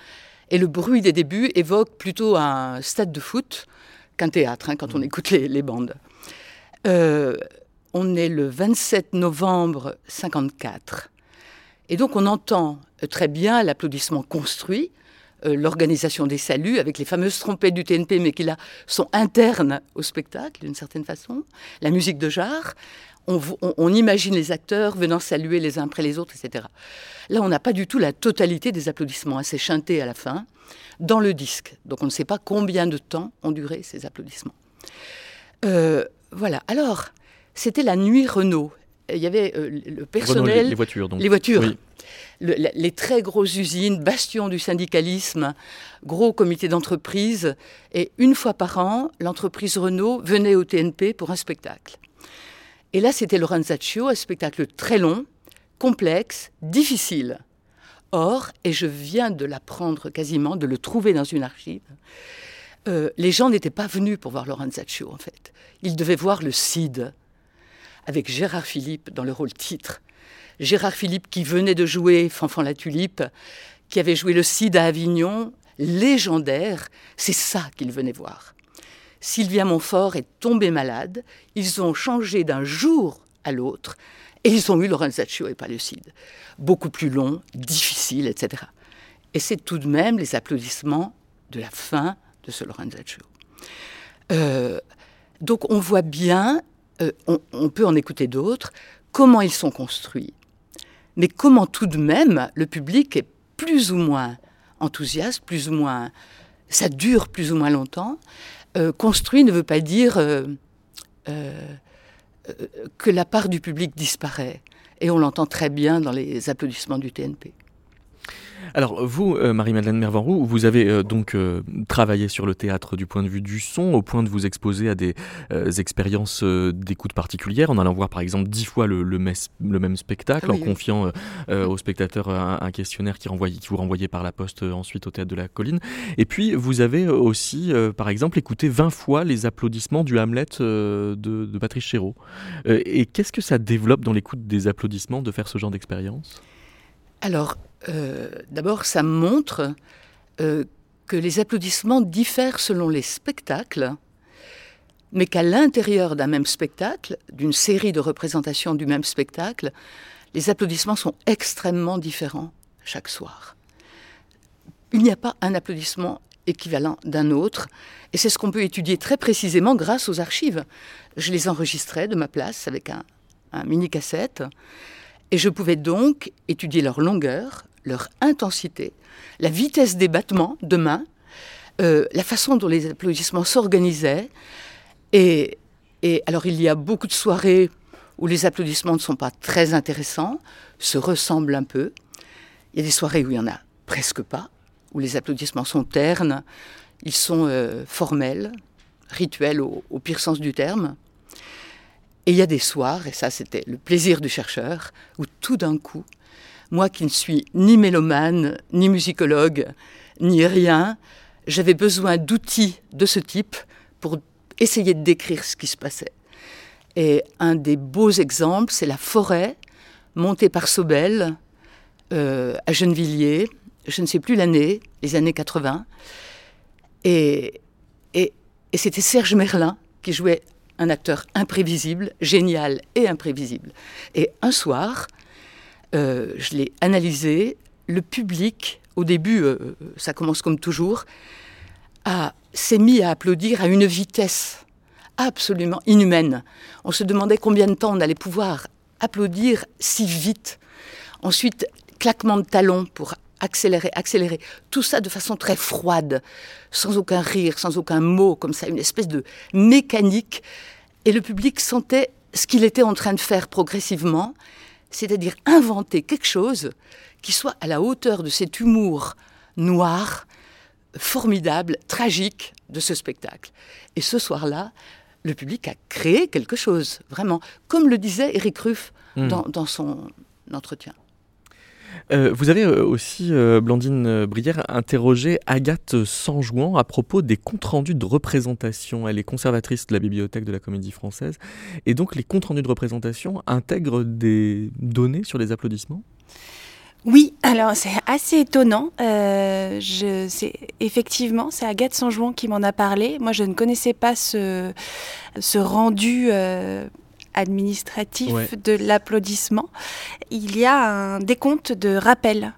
et le bruit des débuts évoque plutôt un stade de foot qu'un théâtre, hein, quand on écoute les, bandes. Euh, on est le 27 novembre 54, et donc on entend très bien l'applaudissement construit, euh, l'organisation des saluts avec les fameuses trompettes du TNP, mais qui là sont internes au spectacle d'une certaine façon, la musique de jarre. On, imagine les acteurs venant saluer les uns après les autres, etc. Là, on n'a pas du tout la totalité des applaudissements, assez chantés à la fin, dans le disque. Donc on ne sait pas combien de temps ont duré ces applaudissements. Euh, voilà. Alors, c'était la nuit Renault. Il y avait euh, le personnel. les voitures, donc. Les voitures les très grosses usines, bastions du syndicalisme, gros comités d'entreprise. Et une fois par an, l'entreprise Renault venait au TNP pour un spectacle. Et là, c'était Lorenzaccio, un spectacle très long, complexe, difficile. Or, et je viens de l'apprendre quasiment, de le trouver dans une archive, euh, les gens n'étaient pas venus pour voir Lorenzaccio, en fait. Ils devaient voir le Cid, avec Gérard Philippe dans le rôle titre. Gérard Philippe qui venait de jouer Fanfan la Tulipe, qui avait joué le Cid à Avignon, légendaire, c'est ça qu'ils venaient voir. Sylvia Montfort est tombée malade, ils ont changé d'un jour à l'autre, et ils ont eu Lorenzaccio et pas le Cid. Beaucoup plus long, difficile, etc. Et c'est tout de même les applaudissements de la fin de ce Lorenzaccio. Euh, donc on voit bien, euh, on, peut en écouter d'autres, comment ils sont construits, mais comment tout de même le public est plus ou moins enthousiaste, plus ou moins... ça dure plus ou moins longtemps. Euh, construit ne veut pas dire euh, que la part du public disparaît. Et on l'entend très bien dans les applaudissements du TNP. Alors vous, euh, Marie-Madeleine Mervanroux, vous avez euh, donc euh, travaillé sur le théâtre du point de vue du son, au point de vous exposer à des expériences d'écoute particulières, en allant voir par exemple dix fois le, même spectacle, en confiant aux spectateurs un, questionnaire qui, qui vous renvoyait par la poste ensuite au théâtre de la colline. Et puis vous avez aussi, par exemple, écouté 20 fois les applaudissements du Hamlet de, de Patrice Chéreau. et qu'est-ce que ça développe dans l'écoute des applaudissements de faire ce genre d'expérience? Alors, euh, d'abord, ça montre euh, que les applaudissements diffèrent selon les spectacles, mais qu'à l'intérieur d'un même spectacle, d'une série de représentations du même spectacle, les applaudissements sont extrêmement différents chaque soir. Il n'y a pas un applaudissement équivalent d'un autre, et c'est ce qu'on peut étudier très précisément grâce aux archives. Je les enregistrais de ma place avec un, un mini-cassette, et je pouvais donc étudier leur longueur, leur intensité, la vitesse des battements de main, euh, la façon dont les applaudissements s'organisaient. Et, et alors il y a beaucoup de soirées où les applaudissements ne sont pas très intéressants, se ressemblent un peu. Il y a des soirées où il n'y en a presque pas, où les applaudissements sont ternes, ils sont euh, formels, rituels au, au, pire sens du terme. Et il y a des soirs, et ça c'était le plaisir du chercheur, où tout d'un coup, moi qui ne suis ni mélomane, ni musicologue, ni rien, j'avais besoin d'outils de ce type pour essayer de décrire ce qui se passait. Et un des beaux exemples, c'est la forêt montée par Sobel euh, à Gennevilliers, je ne sais plus l'année, les années 80. Et, et, et c'était Serge Merlin qui jouait un acteur imprévisible, génial et imprévisible. Et un soir, euh, je l'ai analysé, le public, au début, euh, ça commence comme toujours, s'est mis à applaudir à une vitesse absolument inhumaine. On se demandait combien de temps on allait pouvoir applaudir si vite. Ensuite, claquement de talons pour accélérer, accélérer. Tout ça de façon très froide, sans aucun rire, sans aucun mot, comme ça, une espèce de mécanique. Et le public sentait ce qu'il était en train de faire progressivement, c'est-à-dire inventer quelque chose qui soit à la hauteur de cet humour noir, formidable, tragique de ce spectacle. Et ce soir-là, le public a créé quelque chose, vraiment, comme le disait Eric Ruff Hmm. dans, dans son entretien. Euh, vous avez euh, aussi, euh, Blandine Brière, interrogé Agathe Sanjouan à propos des comptes rendus de représentation. Elle est conservatrice de la bibliothèque de la Comédie Française. Et donc, les comptes rendus de représentation intègrent des données sur les applaudissements? Oui, alors c'est assez étonnant. C'est, effectivement, c'est Agathe Sanjouan qui m'en a parlé. Moi, je ne connaissais pas ce, ce rendu administratif Ouais. de l'applaudissement. Il y a un décompte de rappel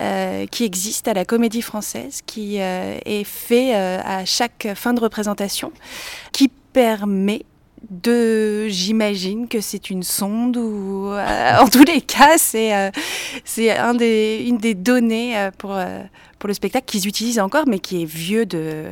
euh, qui existe à la Comédie Française, qui euh, est fait euh, à chaque fin de représentation, qui permet de, j'imagine que c'est une sonde ou euh, en tous les cas c'est euh, c'est un des, une des données euh, pour pour le spectacle qu'ils utilisent encore mais qui est vieux de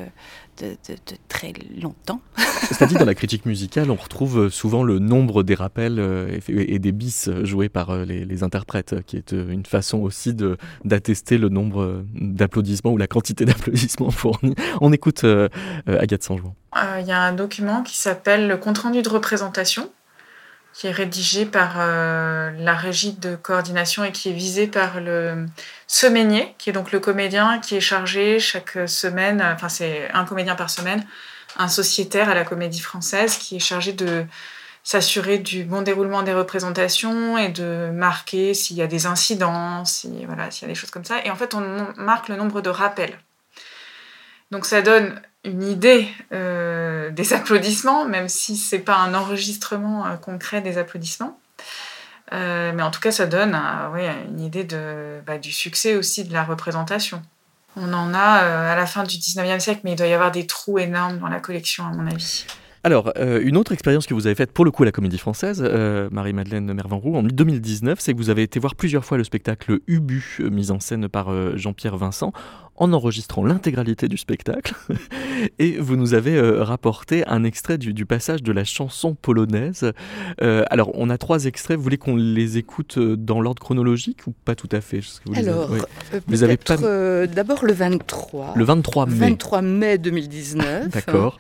de, de- de très longtemps. C'est-à-dire, dans la critique musicale, on retrouve euh, souvent le nombre des rappels euh, et, des bis joués par euh, les, les interprètes, euh, qui est euh, une façon aussi de, d'attester le nombre euh, d'applaudissements ou la quantité d'applaudissements fournis. On écoute euh, euh, Agathe Sanjouan. Euh, Il y a un document qui s'appelle le compte-rendu de représentation, qui est rédigé par euh, la régie de coordination et qui est visé par le semainier, qui est donc le comédien qui est chargé chaque semaine, enfin c'est un comédien par semaine, un sociétaire à la comédie française qui est chargé de s'assurer du bon déroulement des représentations et de marquer s'il y a des incidents, si, voilà, s'il y a des choses comme ça. Et en fait, on marque le nombre de rappels. Donc ça donne une idée euh, des applaudissements, même si c'est pas un enregistrement euh, concret des applaudissements. Euh, mais en tout cas, ça donne une idée de, bah, du succès aussi de la représentation. On en a à la fin du 19e siècle, mais il doit y avoir des trous énormes dans la collection, à mon avis. Alors, euh, une autre expérience que vous avez faite pour le coup à la Comédie Française, euh, Marie-Madeleine Mervanroux, en 2019, c'est que vous avez été voir plusieurs fois le spectacle Ubu, euh, mis en scène par euh, Jean-Pierre Vincent, en enregistrant l'intégralité du spectacle. Et vous nous avez rapporté un extrait du, du passage de la chanson polonaise. Alors, on a trois extraits. Vous voulez qu'on les écoute dans l'ordre chronologique ou pas tout à fait vous avez- Alors, oui. Vous avez peut-être pas- d'abord le 23. Le 23 mai. 23 mai 2019. D'accord.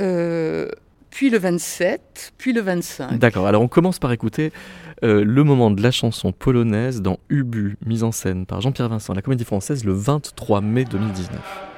Euh, puis le 27, puis le 25. D'accord, alors on commence par écouter euh, le moment de la chanson polonaise dans Ubu, mise en scène par Jean-Pierre Vincent, la Comédie Française, le 23 mai 2019.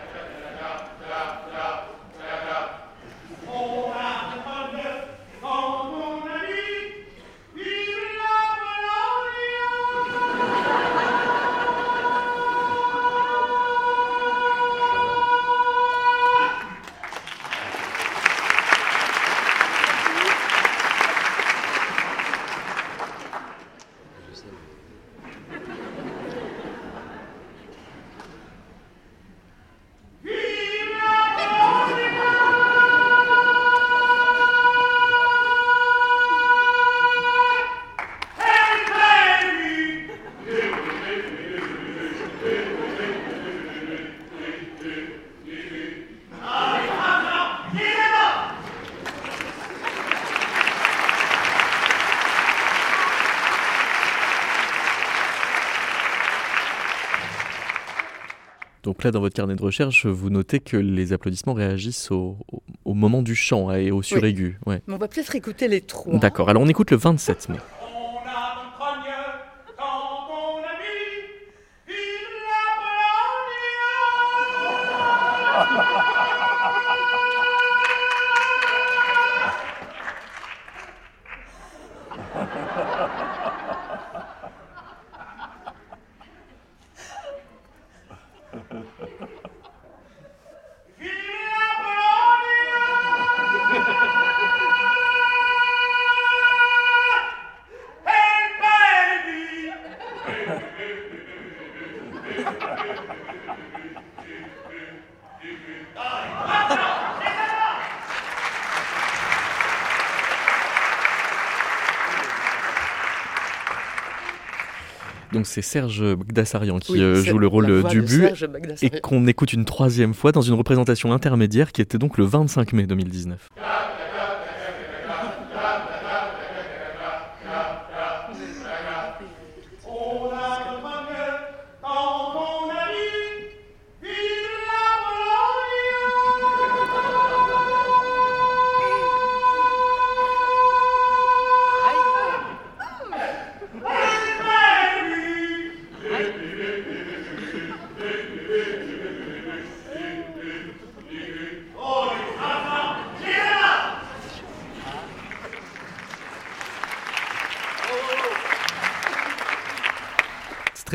Donc là, dans votre carnet de recherche, vous notez que les applaudissements réagissent au, au- au moment du chant hein, et au suraigu. Ouais. Mais on va peut-être écouter les trois. D'accord, alors on écoute le 27 mai. Donc c'est Serge Bagdasarian qui Oui, euh, joue le rôle du but et qu'on écoute une troisième fois dans une représentation intermédiaire qui était donc le 25 mai 2019.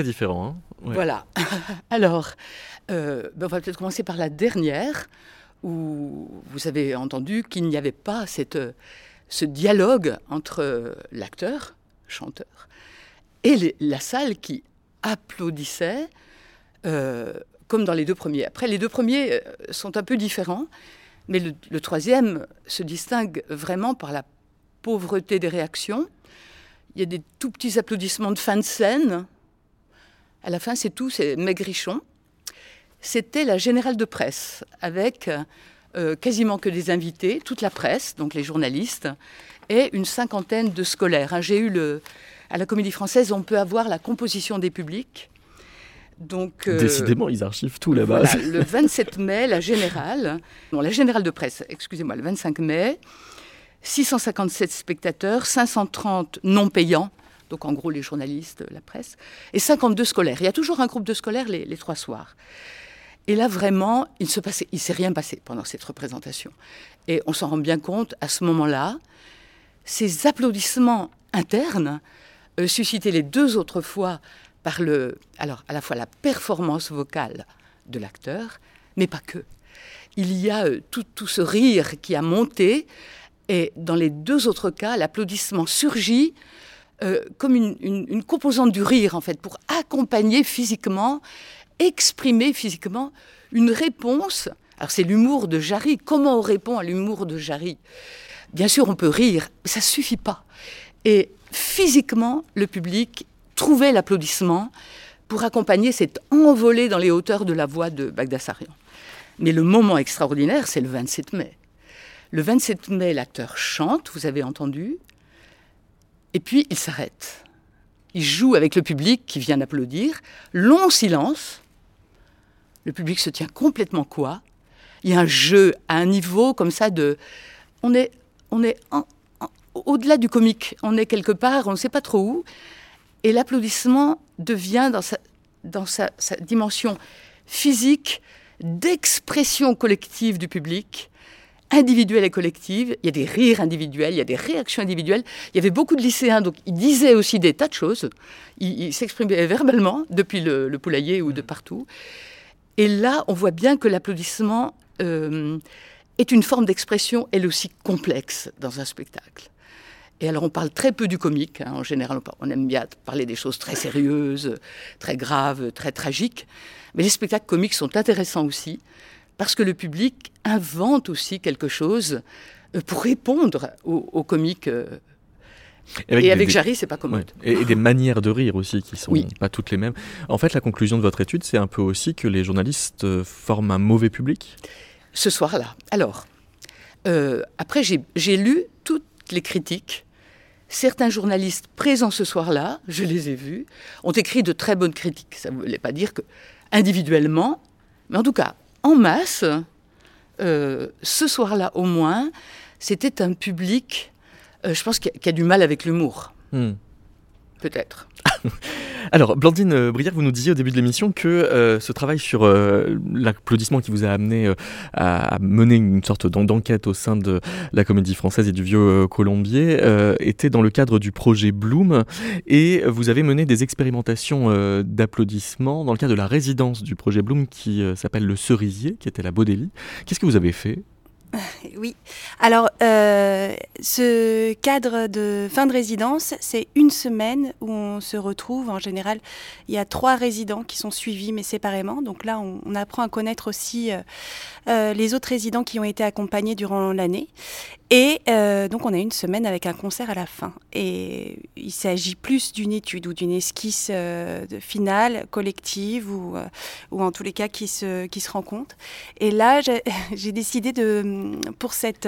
Très différent. Hein. Voilà. Alors, ben, on va peut-être commencer par la dernière, où vous avez entendu qu'il n'y avait pas cette, ce dialogue entre l'acteur, chanteur, et la salle qui applaudissait, euh, comme dans les deux premiers. Après, les deux premiers euh, sont un peu différents, mais le, troisième se distingue vraiment par la pauvreté des réactions. Il y a des tout petits applaudissements de fin de scène. À la fin, c'est tout, c'est maigrichon. C'était la générale de presse, avec euh, quasiment que des invités, toute la presse, donc les journalistes, et une cinquantaine de scolaires. Hein, j'ai eu le, à la Comédie Française, on peut avoir la composition des publics. Donc, euh, Décidément, ils archivent tout là-bas. le 27 mai, la générale, non, la générale de presse, excusez-moi, le 25 mai, 657 spectateurs, 530 non payants, donc en gros les journalistes, la presse, et 52 scolaires. Il y a toujours un groupe de scolaires les, trois soirs. Et là, vraiment, il ne s'est rien passé pendant cette représentation. Et on s'en rend bien compte à ce moment-là. Ces applaudissements internes euh, suscité les deux autres fois par le, alors à la fois la performance vocale de l'acteur, mais pas que. Il y a euh, tout, tout, ce rire qui a monté, et dans les deux autres cas, l'applaudissement surgit euh, comme une, une, composante du rire, en fait, pour accompagner physiquement, exprimer physiquement une réponse. Alors c'est l'humour de Jarry. Comment on répond à l'humour de Jarry? Bien sûr, on peut rire, mais ça suffit pas. Et physiquement, le public trouvait l'applaudissement pour accompagner cette envolée dans les hauteurs de la voix de Bagdasarian. Mais le moment extraordinaire, c'est le 27 mai. Le 27 mai, l'acteur chante, vous avez entendu, et puis il s'arrête. Il joue avec le public qui vient d'applaudir. Long silence. Le public se tient complètement quoi? Il y a un jeu à un niveau comme ça de... On est, on est au-delà du comique. On est quelque part, on ne sait pas trop où. Et l'applaudissement devient dans sa, dans sa, dimension physique d'expression collective du public, individuelle et collective. Il y a des rires individuels, il y a des réactions individuelles. Il y avait beaucoup de lycéens, donc ils disaient aussi des tas de choses. Ils, s'exprimaient verbalement depuis le, poulailler ou de partout. Et là, on voit bien que l'applaudissement euh, est une forme d'expression, elle aussi complexe, dans un spectacle. Et alors on parle très peu du comique, hein. en général on aime bien parler des choses très sérieuses, très graves, très tragiques, mais les spectacles comiques sont intéressants aussi, parce que le public invente aussi quelque chose euh, pour répondre aux, comiques. Euh. et avec Jarry, c'est pas commode. Et, des manières de rire aussi qui sont pas toutes les mêmes. En fait, la conclusion de votre étude, c'est un peu aussi que les journalistes euh, forment un mauvais public? Ce soir-là. Alors, après, j'ai lu toutes les critiques Certains journalistes présents ce soir-là, je les ai vus, ont écrit de très bonnes critiques. Ça ne voulait pas dire que individuellement, mais en tout cas, en masse, euh, ce soir-là au moins, c'était un public, euh, je pense, qui a, du mal avec l'humour. Hmm. Peut-être. Alors, Blandine euh, Brière, vous nous disiez au début de l'émission que euh, ce travail sur euh, l'applaudissement qui vous a amené à, mener une sorte d'enquête au sein de la comédie française et du vieux colombier était dans le cadre du projet Bloom et vous avez mené des expérimentations d'applaudissements dans le cadre de la résidence du projet Bloom qui s'appelle Le Cerisier, qui était la Baudélie. Qu'est-ce que vous avez fait? Oui. Alors, euh, ce cadre de fin de résidence, c'est une semaine où on se retrouve. En général, il y a trois résidents qui sont suivis, mais séparément. Donc là, on, apprend à connaître aussi euh, euh, les autres résidents qui ont été accompagnés durant l'année. Et donc on a une semaine avec un concert à la fin. Et il s'agit plus d'une étude ou d'une esquisse finale collective ou, ou en tous les cas qui se, qui se rencontre. Et là, j'ai décidé de, pour, cette,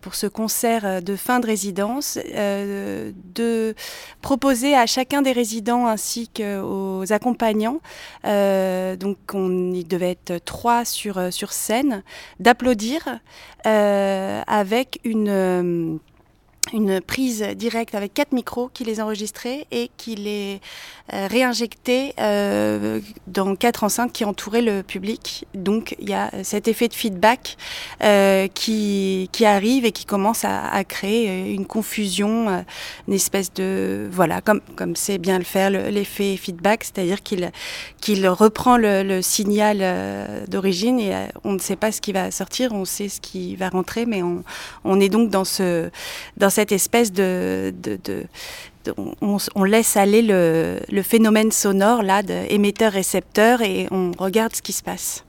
pour ce concert de fin de résidence de proposer à chacun des résidents ainsi qu'aux accompagnants, donc on y devait être trois sur, sur scène, d'applaudir avec une, euh, une prise directe avec quatre micros qui les enregistrait et qui les euh, réinjectait euh, dans quatre enceintes qui entouraient le public. Donc il y a cet effet de feedback euh, qui, qui arrive et qui commence à, à créer une confusion, une espèce de voilà comme comme c'est bien le faire l'effet feedback, c'est-à-dire qu'il qu'il reprend le, le signal d'origine et on ne sait pas ce qui va sortir, on sait ce qui va rentrer, mais on, on est donc dans ce dans cette espèce de, de, de on, laisse aller le, le phénomène sonore là d'émetteur-récepteur et on regarde ce qui se passe.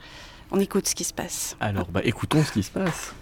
On écoute ce qui se passe. Alors, bah, écoutons ce qui se passe.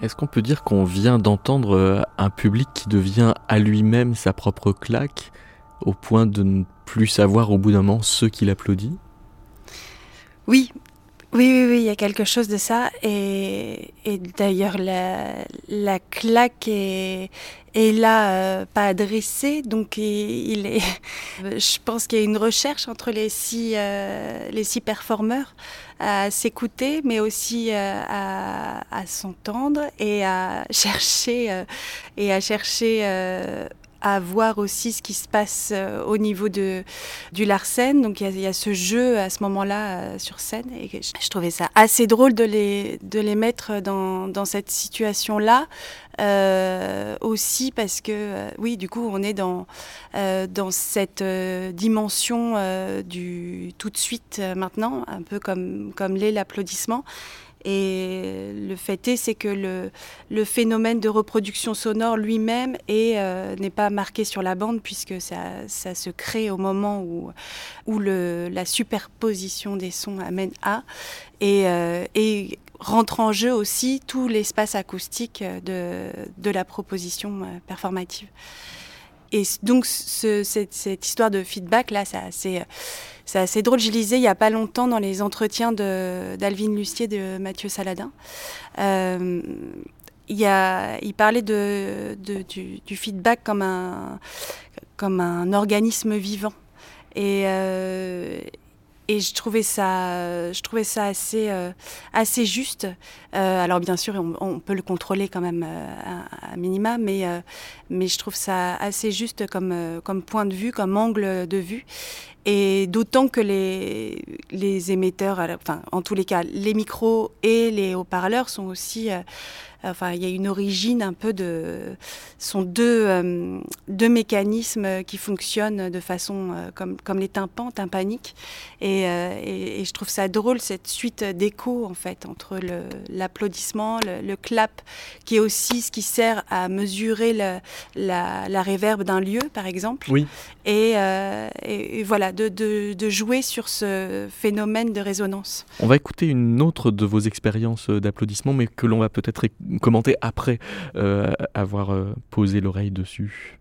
Est-ce qu'on peut dire qu'on vient d'entendre euh, un public qui devient à lui-même sa propre claque au point de ne plus savoir au bout d'un moment ce qu'il applaudit? Oui, oui, oui, il y a quelque chose de ça. Et, d'ailleurs, la, la claque est, là, euh, pas adressée. Donc, il, il est. Je pense qu'il y a une recherche entre les six, euh, les six performeurs à s'écouter, mais aussi euh, à, à s'entendre et à chercher euh, et à chercher euh, à voir aussi ce qui se passe euh, au niveau de, du Larsen. Donc il y, a ce jeu à ce moment-là euh, sur scène et je, trouvais ça assez drôle de les, de les mettre dans, dans cette situation-là. Euh, aussi parce que oui du coup on est dans dans cette dimension du tout de suite maintenant un peu comme comme l'est l'applaudissement et le fait est, c'est que le, phénomène de reproduction sonore lui-même euh, n'est pas marqué sur la bande puisque ça, se crée au moment où, la superposition des sons amène à. Et, euh, et rentre en jeu aussi tout l'espace acoustique de, de la proposition euh, performative. Et donc cette, histoire de feedback là, c'est assez, drôle. Je lisais il n'y a pas longtemps dans les entretiens d'Alvin Lustier de Mathieu Saladin. Euh, il, a, il parlait de, du, feedback comme un, comme un organisme vivant. Et, euh, et je trouvais ça, je trouvais ça assez, euh, assez juste. Euh, alors bien sûr, on, peut le contrôler quand même euh, à, à, minima, mais, mais je trouve ça assez juste comme, comme point de vue, comme angle de vue. Et d'autant que les, les émetteurs, enfin en tous les cas, les micros et les haut-parleurs sont aussi enfin, il y a une origine un peu de. sont deux, euh, deux mécanismes qui fonctionnent de façon euh, comme, comme les tympans, tympaniques. Et, euh, et, et, je trouve ça drôle, cette suite d'échos, en fait, entre l'applaudissement, le, le, le, clap, qui est aussi ce qui sert à mesurer la, la réverbe d'un lieu, par exemple. Oui. Et, et, et voilà, de, de, de jouer sur ce phénomène de résonance. On va écouter une autre de vos expériences d'applaudissement, mais que l'on va peut-être commenter après euh, avoir euh, posé l'oreille dessus.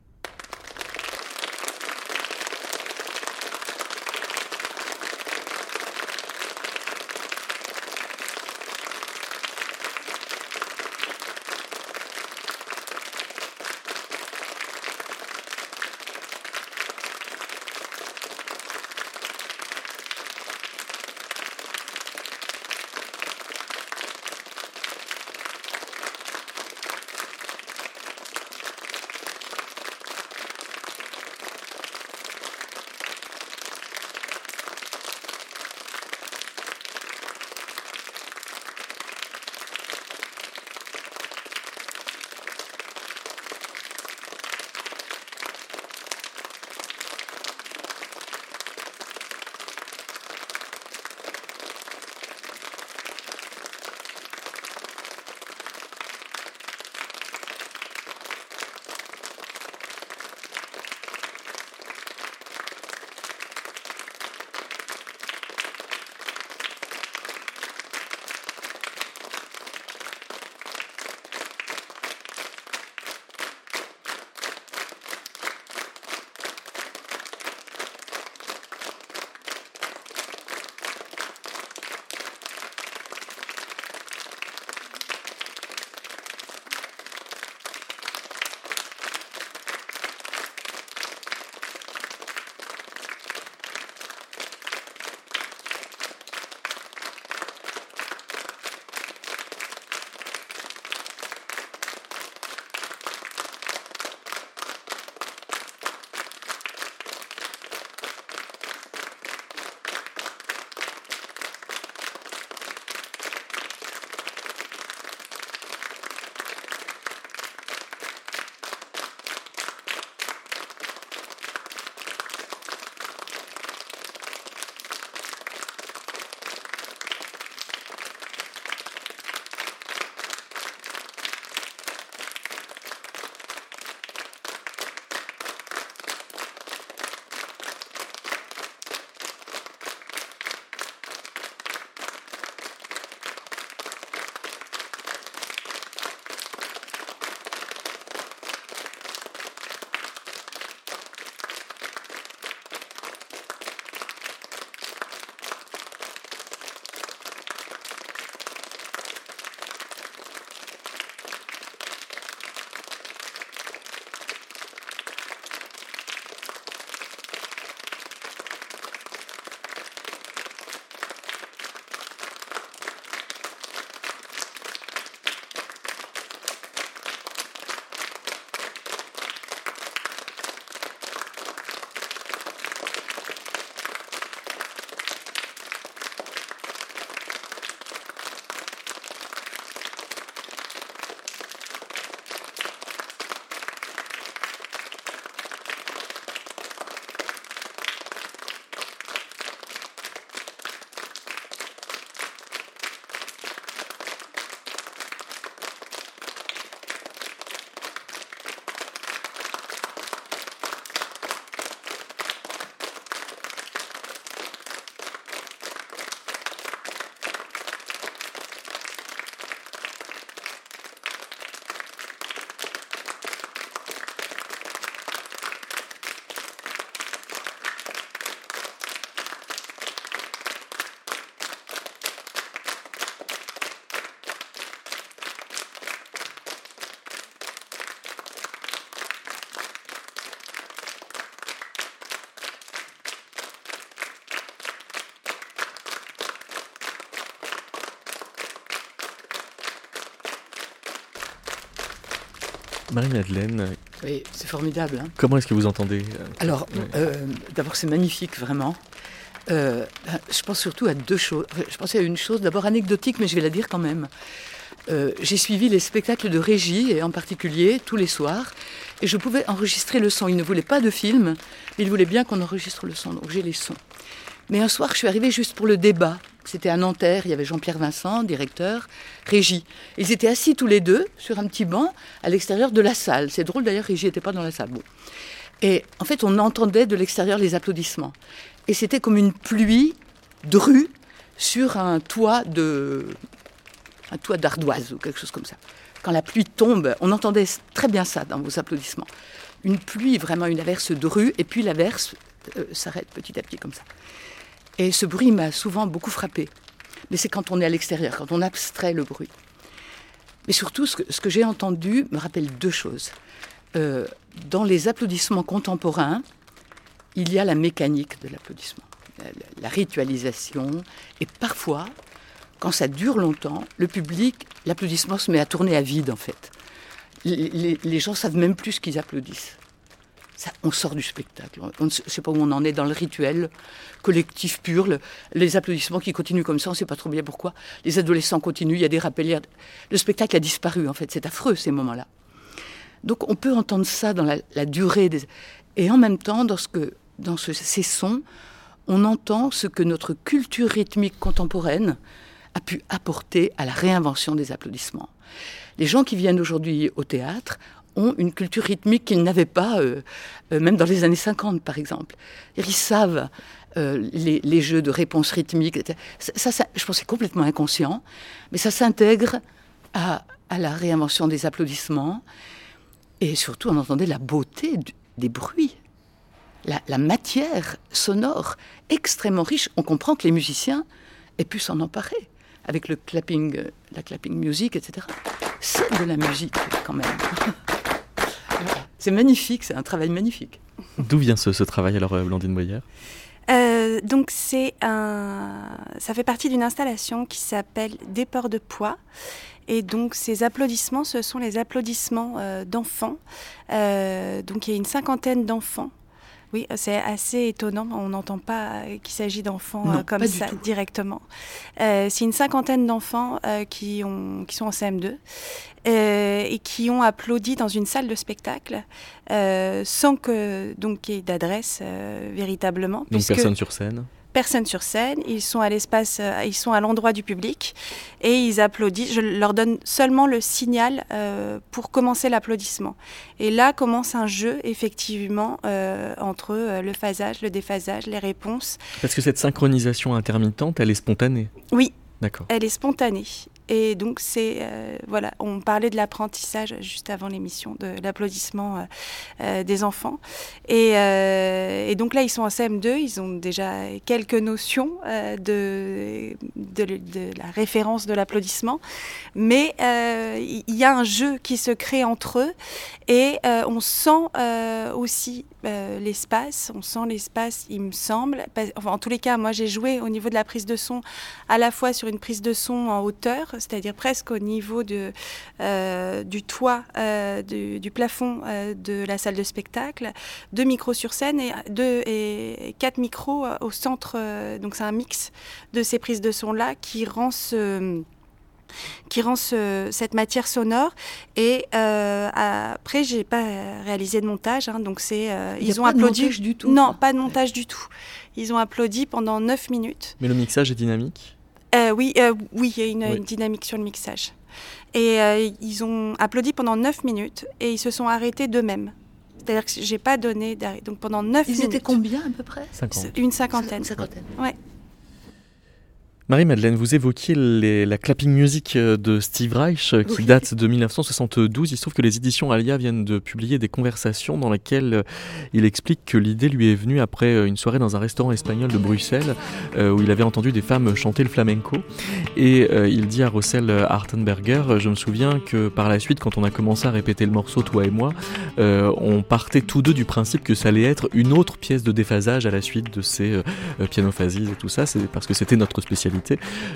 Marie-Madeleine. Oui, c'est formidable. Hein. Comment est-ce que vous entendez Alors, d'abord, c'est magnifique, vraiment. je pense surtout à deux choses. Je pensais à une chose, d'abord anecdotique, mais je vais la dire quand même. j'ai suivi les spectacles de régie, et en particulier tous les soirs, et je pouvais enregistrer le son. Il ne voulait pas de film, mais il voulait bien qu'on enregistre le son, donc j'ai les sons. Mais un soir, je suis arrivée juste pour le débat. C'était à Nanterre, il y avait Jean-Pierre Vincent, directeur, Régie. Ils étaient assis tous les deux sur un petit banc à l'extérieur de la salle. C'est drôle d'ailleurs, Régie n'était pas dans la salle. Et en fait, on entendait de l'extérieur les applaudissements. Et c'était comme une pluie de rue sur un toit d'ardoise ou quelque chose comme ça. Quand la pluie tombe, on entendait très bien ça dans vos applaudissements. Une pluie, vraiment une averse de et puis l'averse euh, s'arrête petit à petit comme ça. Et ce bruit m'a souvent beaucoup frappé. Mais c'est quand on est à l'extérieur, quand on abstrait le bruit. Mais surtout, ce que, j'ai entendu me rappelle deux choses. Euh, dans les applaudissements contemporains, il y a la mécanique de l'applaudissement, la, ritualisation, et parfois, quand ça dure longtemps, le public, l'applaudissement se met à tourner à vide en fait. Les, les, les gens savent même plus ce qu'ils applaudissent on sort du spectacle. On ne sait pas où on en est dans le rituel collectif pur. les applaudissements qui continuent comme ça, on ne sait pas trop bien pourquoi. Les adolescents continuent, il y a des rappels. Le spectacle a disparu, en fait. C'est affreux, ces moments-là. Donc on peut entendre ça dans la, durée. Des... Et en même temps, dans, dans ces sons, on entend ce que notre culture rythmique contemporaine a pu apporter à la réinvention des applaudissements. Les gens qui viennent aujourd'hui au théâtre ont une culture rythmique qu'ils n'avaient pas, euh, euh, même dans les années 50 par exemple. Ils savent euh, les, jeux de réponse rythmique. Ça, je pense c'est complètement inconscient, mais ça s'intègre à, la réinvention des applaudissements. Et surtout, on entendait la beauté des bruits, la, la, matière sonore extrêmement riche. On comprend que les musiciens aient pu s'en emparer avec le clapping, la clapping music, etc. C'est de la musique quand même. C'est magnifique, c'est un travail magnifique. D'où vient ce, travail alors, euh, Blandine Boyer euh, donc c'est un, ça fait partie d'une installation qui s'appelle Déport de poids. Et donc ces applaudissements, ce sont les applaudissements euh, d'enfants. donc il y a une cinquantaine d'enfants oui, c'est assez étonnant. On n'entend pas qu'il s'agit d'enfants euh, comme ça directement. Euh, c'est une cinquantaine d'enfants euh, qui, ont, qui sont en CM2 et qui ont applaudi dans une salle de spectacle sans que donc qu'il y ait d'adresse véritablement. Donc personne sur scène personne sur scène, ils sont à l'espace, euh, ils sont à l'endroit du public et ils applaudissent. Je leur donne seulement le signal euh, pour commencer l'applaudissement. Et là commence un jeu effectivement euh, entre le phasage, le déphasage, les réponses. Parce que cette synchronisation intermittente, elle est spontanée? Oui. D'accord. Elle est spontanée. Et donc, c'est. Euh, voilà, on parlait de l'apprentissage juste avant l'émission, de l'applaudissement euh, euh, des enfants. Et, et, donc là, ils sont en CM2, ils ont déjà quelques notions de, de, de, la référence de l'applaudissement. Mais il y a un jeu qui se crée entre eux et on sent aussi l'espace, on sent l'espace, il me semble. En tous les cas, moi, j'ai joué au niveau de la prise de son, à la fois sur une prise de son en hauteur, c'est-à-dire presque au niveau de, euh, du toit, euh, du, plafond euh, de la salle de spectacle, deux micros sur scène et, deux, et quatre micros au centre. donc c'est un mix de ces prises de son-là qui rend qui rend cette matière sonore. Et euh, après, j'ai pas réalisé de montage, hein, donc c'est ils ont applaudi du tout. Non, pas de montage du tout. Ils ont applaudi pendant 9 minutes. Mais le mixage est dynamique? Euh, oui, euh, oui, il y a une, dynamique sur le mixage. Et euh, ils ont applaudi pendant 9 minutes et ils se sont arrêtés d'eux-mêmes. C'est-à-dire que j'ai pas donné d'arrêt. Donc pendant 9 minutes. Ils étaient combien à peu près? Une cinquantaine. Une cinquantaine. Ouais. Marie-Madeleine, vous évoquiez la clapping music euh, de Steve Reich euh, qui date de 1972. Il se trouve que les éditions Alia viennent de publier des conversations dans lesquelles euh, il explique que l'idée lui est venue après une soirée dans un restaurant espagnol de Bruxelles où il avait entendu des femmes chanter le flamenco. Et il dit à Rossel Hartenberger, je me souviens que par la suite, quand on a commencé à répéter le morceau, toi et moi, on partait tous deux du principe que ça allait être une autre pièce de déphasage à la suite de ces pianophasies et tout ça. C'est parce que c'était notre spécialité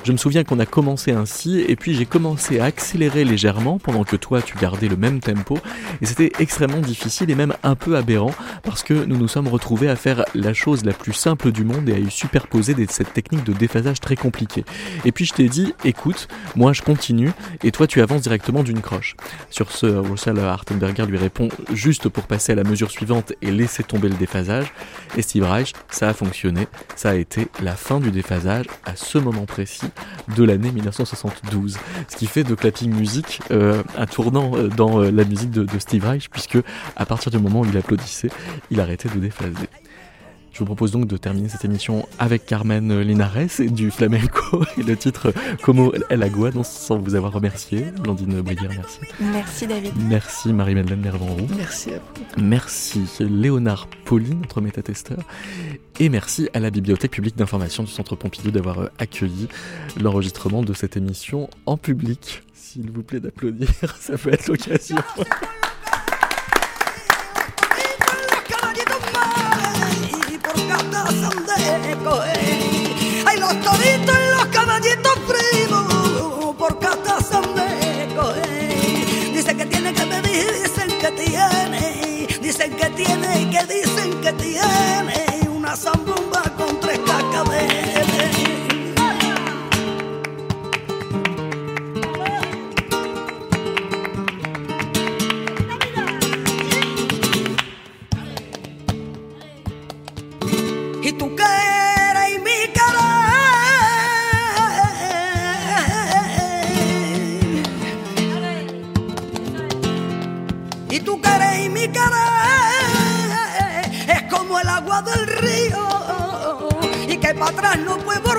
Je me souviens qu'on a commencé ainsi et puis j'ai commencé à accélérer légèrement pendant que toi tu gardais le même tempo et c'était extrêmement difficile et même un peu aberrant parce que nous nous sommes retrouvés à faire la chose la plus simple du monde et à y superposer cette technique de déphasage très compliquée. Et puis je t'ai dit, écoute, moi je continue et toi tu avances directement d'une croche. Sur ce, Russell Hartenberger lui répond juste pour passer à la mesure suivante et laisser tomber le déphasage. Et Steve Reich, ça a fonctionné, ça a été la fin du déphasage à ce moment précis de l'année 1972. Ce qui fait de Clapping Music euh, un tournant euh, dans euh, la musique de, de Steve Reich, puisque à partir du moment où il applaudissait, il arrêtait de déphaser. Je vous propose donc de terminer cette émission avec Carmen Linares et du flamenco et le titre Como el agua, sans vous avoir remercié. Blandine Brière, merci. Merci David. Merci Marie-Madeleine Nervanroux. Merci à vous. Merci Léonard Pauline, notre métatesteur. Et merci à la Bibliothèque publique d'information du Centre Pompidou d'avoir accueilli l'enregistrement de cette émission en public. S'il vous plaît d'applaudir, ça peut être l'occasion. Hay los toditos y los caballitos primos por casa me coge. Dicen que tiene que pedir, dicen que tiene, dicen que tiene y que dicen que tiene atrás no puede